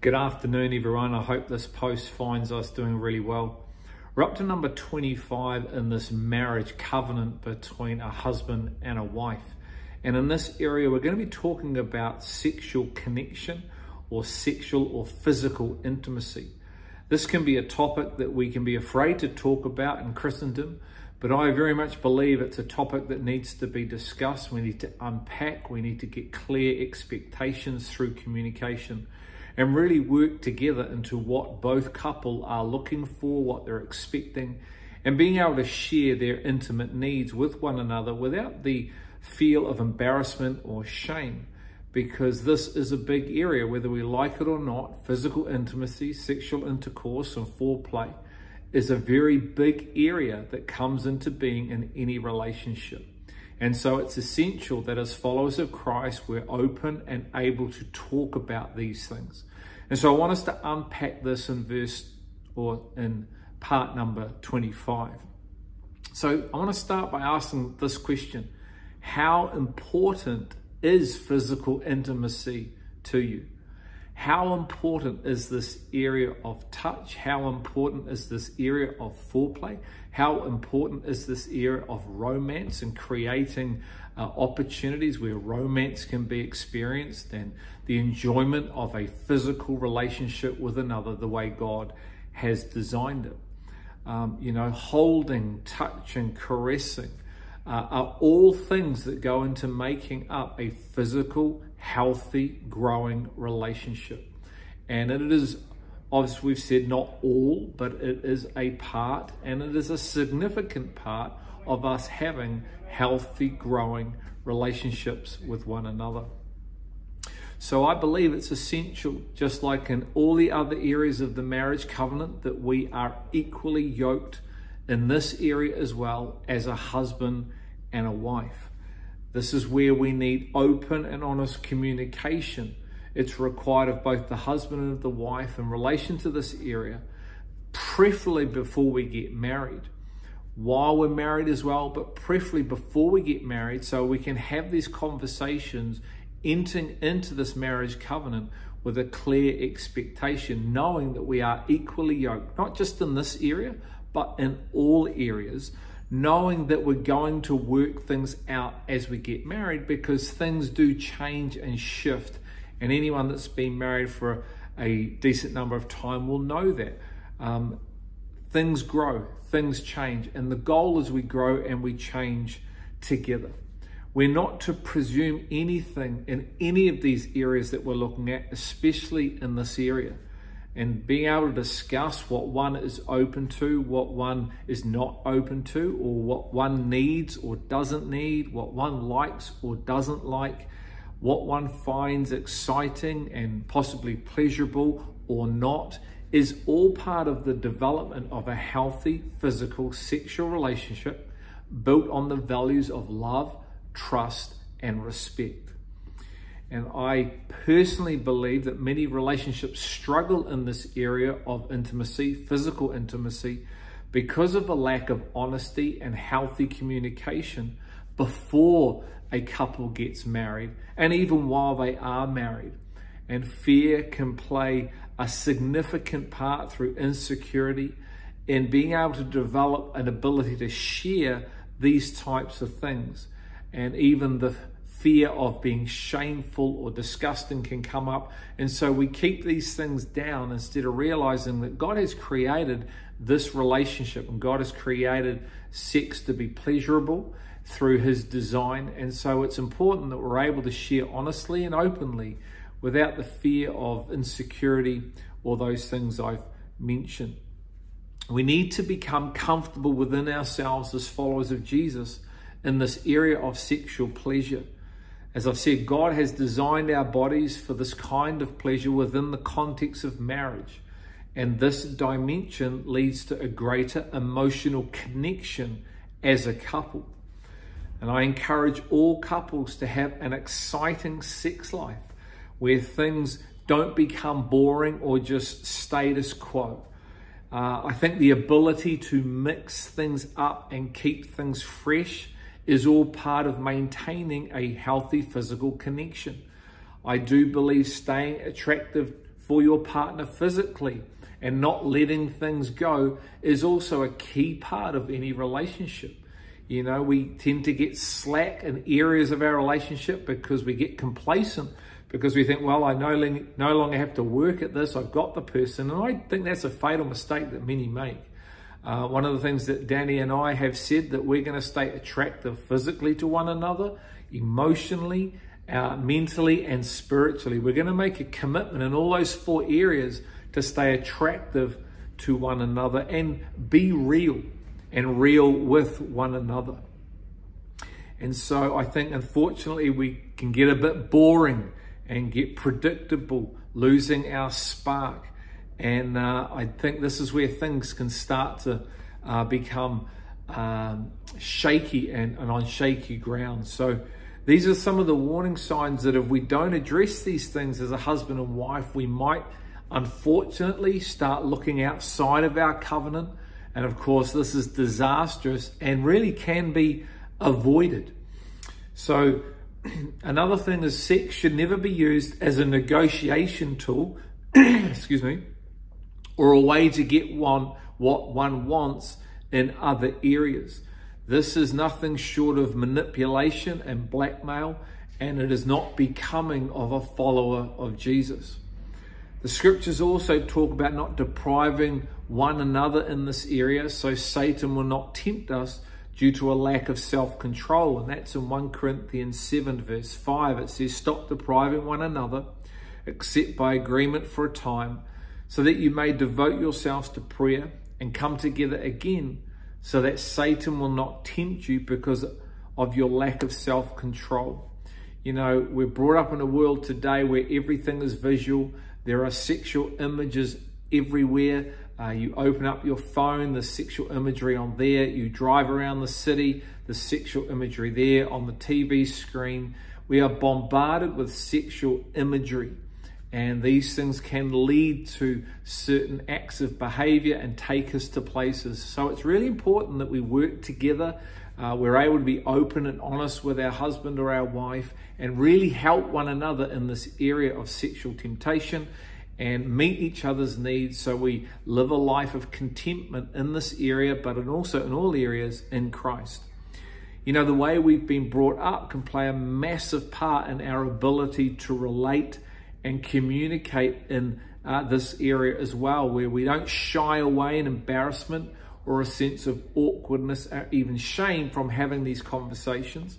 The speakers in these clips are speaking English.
Good afternoon, everyone. I hope this post finds us doing really well. We're up to number 25 in this marriage covenant between a husband and a wife. And in this area, we're going to be talking about sexual connection or sexual or physical intimacy. This can be a topic that we can be afraid to talk about in Christendom, but I very much believe it's a topic that needs to be discussed. We need to unpack, we need to get clear expectations through communication and really work together into what both couple are looking for, what they're expecting, and being able to share their intimate needs with one another without the feel of embarrassment or shame. Because this is a big area, whether we like it or not, physical intimacy, sexual intercourse, and foreplay is a very big area that comes into being in any relationship. And so it's essential that as followers of Christ, we're open and able to talk about these things. And so I want us to unpack this in verse or in part number 25. So I want to start by asking this question How important is physical intimacy to you? How important is this area of touch? How important is this area of foreplay? How important is this area of romance and creating uh, opportunities where romance can be experienced and the enjoyment of a physical relationship with another the way God has designed it? Um, you know, holding, touching, caressing uh, are all things that go into making up a physical, healthy, growing relationship. And it is, as we've said, not all, but it is a part and it is a significant part of us having healthy, growing relationships with one another. So I believe it's essential, just like in all the other areas of the marriage covenant, that we are equally yoked in this area as well as a husband and a wife. This is where we need open and honest communication. It's required of both the husband and the wife in relation to this area, preferably before we get married, while we're married as well, but preferably before we get married, so we can have these conversations entering into this marriage covenant with a clear expectation, knowing that we are equally yoked, not just in this area, but in all areas knowing that we're going to work things out as we get married because things do change and shift. And anyone that's been married for a decent number of time will know that. Um, things grow, things change, and the goal is we grow and we change together. We're not to presume anything in any of these areas that we're looking at, especially in this area and being able to discuss what one is open to, what one is not open to, or what one needs or doesn't need, what one likes or doesn't like, what one finds exciting and possibly pleasurable or not, is all part of the development of a healthy physical sexual relationship built on the values of love, trust, and respect. And I personally believe that many relationships struggle in this area of intimacy, physical intimacy, because of a lack of honesty and healthy communication before a couple gets married and even while they are married. And fear can play a significant part through insecurity in being able to develop an ability to share these types of things. And even the fear of being shameful or disgusting can come up. And so we keep these things down instead of realizing that God has created this relationship and God has created sex to be pleasurable through his design. And so it's important that we're able to share honestly and openly without the fear of insecurity or those things I've mentioned. We need to become comfortable within ourselves as followers of Jesus in this area of sexual pleasure. As I've said, God has designed our bodies for this kind of pleasure within the context of marriage. And this dimension leads to a greater emotional connection as a couple. And I encourage all couples to have an exciting sex life where things don't become boring or just status quo. Uh, I think the ability to mix things up and keep things fresh is all part of maintaining a healthy physical connection. I do believe staying attractive for your partner physically and not letting things go is also a key part of any relationship. You know, we tend to get slack in areas of our relationship because we get complacent because we think, well, I no, longer have to work at this. I've got the person. And I think that's a fatal mistake that many make. Uh, one of the things that Danny and I have said that we're going to stay attractive physically to one another, emotionally, uh, mentally, and spiritually. We're going to make a commitment in all those four areas to stay attractive to one another and be real and real with one another. And so I think, unfortunately, we can get a bit boring and get predictable, losing our spark. And uh, I think this is where things can start to uh, become um, shaky and, and on shaky ground. So these are some of the warning signs that if we don't address these things as a husband and wife, we might unfortunately start looking outside of our covenant. And of course, this is disastrous and really can be avoided. So, another thing is sex should never be used as a negotiation tool, excuse me, or a way to get one what one wants in other areas. This is nothing short of manipulation and blackmail, and it is not becoming of a follower of Jesus. The scriptures also talk about not depriving one another in this area so Satan will not tempt us due to a lack of self control. And that's in 1 Corinthians 7, verse 5. It says, Stop depriving one another, except by agreement for a time, so that you may devote yourselves to prayer and come together again, so that Satan will not tempt you because of your lack of self control. You know, we're brought up in a world today where everything is visual there are sexual images everywhere. Uh, you open up your phone, the sexual imagery on there. You drive around the city, the sexual imagery there on the TV screen. We are bombarded with sexual imagery, and these things can lead to certain acts of behavior and take us to places. So it's really important that we work together. Uh, we're able to be open and honest with our husband or our wife and really help one another in this area of sexual temptation and meet each other's needs so we live a life of contentment in this area, but also in all areas in Christ. You know, the way we've been brought up can play a massive part in our ability to relate and communicate in uh, this area as well, where we don't shy away in embarrassment or a sense of awkwardness or even shame from having these conversations.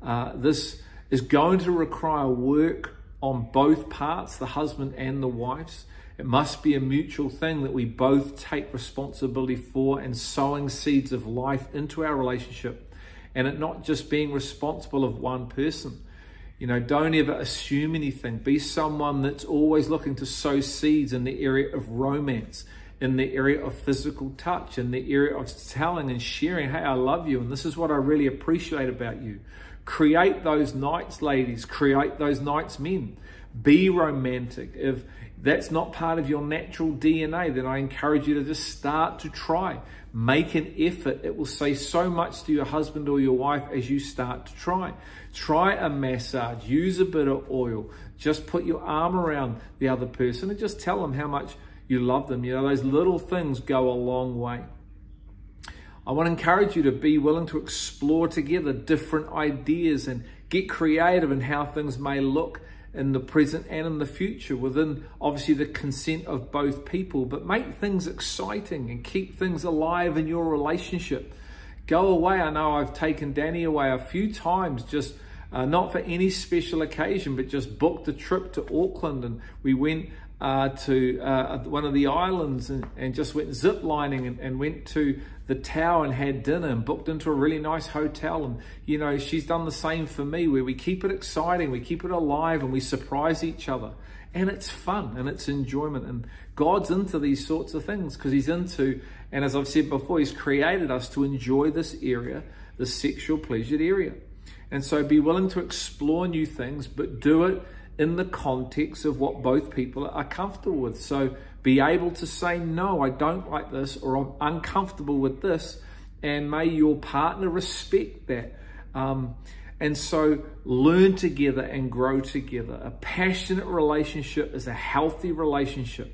Uh, this is going to require work on both parts, the husband and the wife's. It must be a mutual thing that we both take responsibility for and sowing seeds of life into our relationship and it not just being responsible of one person. You know, don't ever assume anything. Be someone that's always looking to sow seeds in the area of romance, in the area of physical touch, in the area of telling and sharing, hey, I love you, and this is what I really appreciate about you. Create those nights, ladies. Create those nights, men. Be romantic. If that's not part of your natural DNA, then I encourage you to just start to try. Make an effort. It will say so much to your husband or your wife as you start to try. Try a massage. Use a bit of oil. Just put your arm around the other person and just tell them how much you love them. You know, those little things go a long way. I want to encourage you to be willing to explore together different ideas and get creative in how things may look in the present and in the future within obviously the consent of both people, but make things exciting and keep things alive in your relationship. Go away. I know I've taken Danny away a few times just uh, not for any special occasion, but just booked a trip to Auckland and we went uh, to uh, one of the islands and, and just went zip lining and, and, went to the tower and had dinner and booked into a really nice hotel. And, you know, she's done the same for me where we keep it exciting, we keep it alive, and we surprise each other. And it's fun and it's enjoyment. And God's into these sorts of things because He's into, and as I've said before, He's created us to enjoy this area, the sexual pleasured area. And so be willing to explore new things, but do it in the context of what both people are comfortable with. So be able to say, no, I don't like this, or I'm uncomfortable with this, and may your partner respect that. Um, And so learn together and grow together. A passionate relationship is a healthy relationship.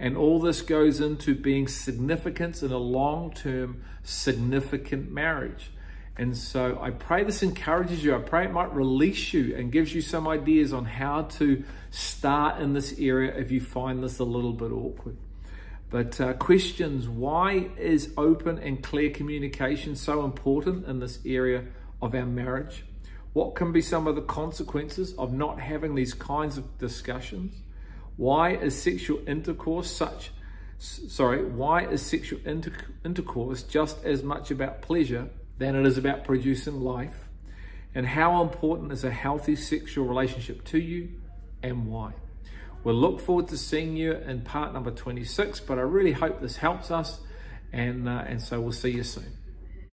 And all this goes into being significant in a long term, significant marriage. And so I pray this encourages you. I pray it might release you and gives you some ideas on how to start in this area if you find this a little bit awkward. But uh, questions why is open and clear communication so important in this area of our marriage? What can be some of the consequences of not having these kinds of discussions? Why is sexual intercourse such sorry, why is sexual inter- intercourse just as much about pleasure than it is about producing life? And how important is a healthy sexual relationship to you and why? We'll look forward to seeing you in part number 26, but I really hope this helps us, and, uh, and so we'll see you soon.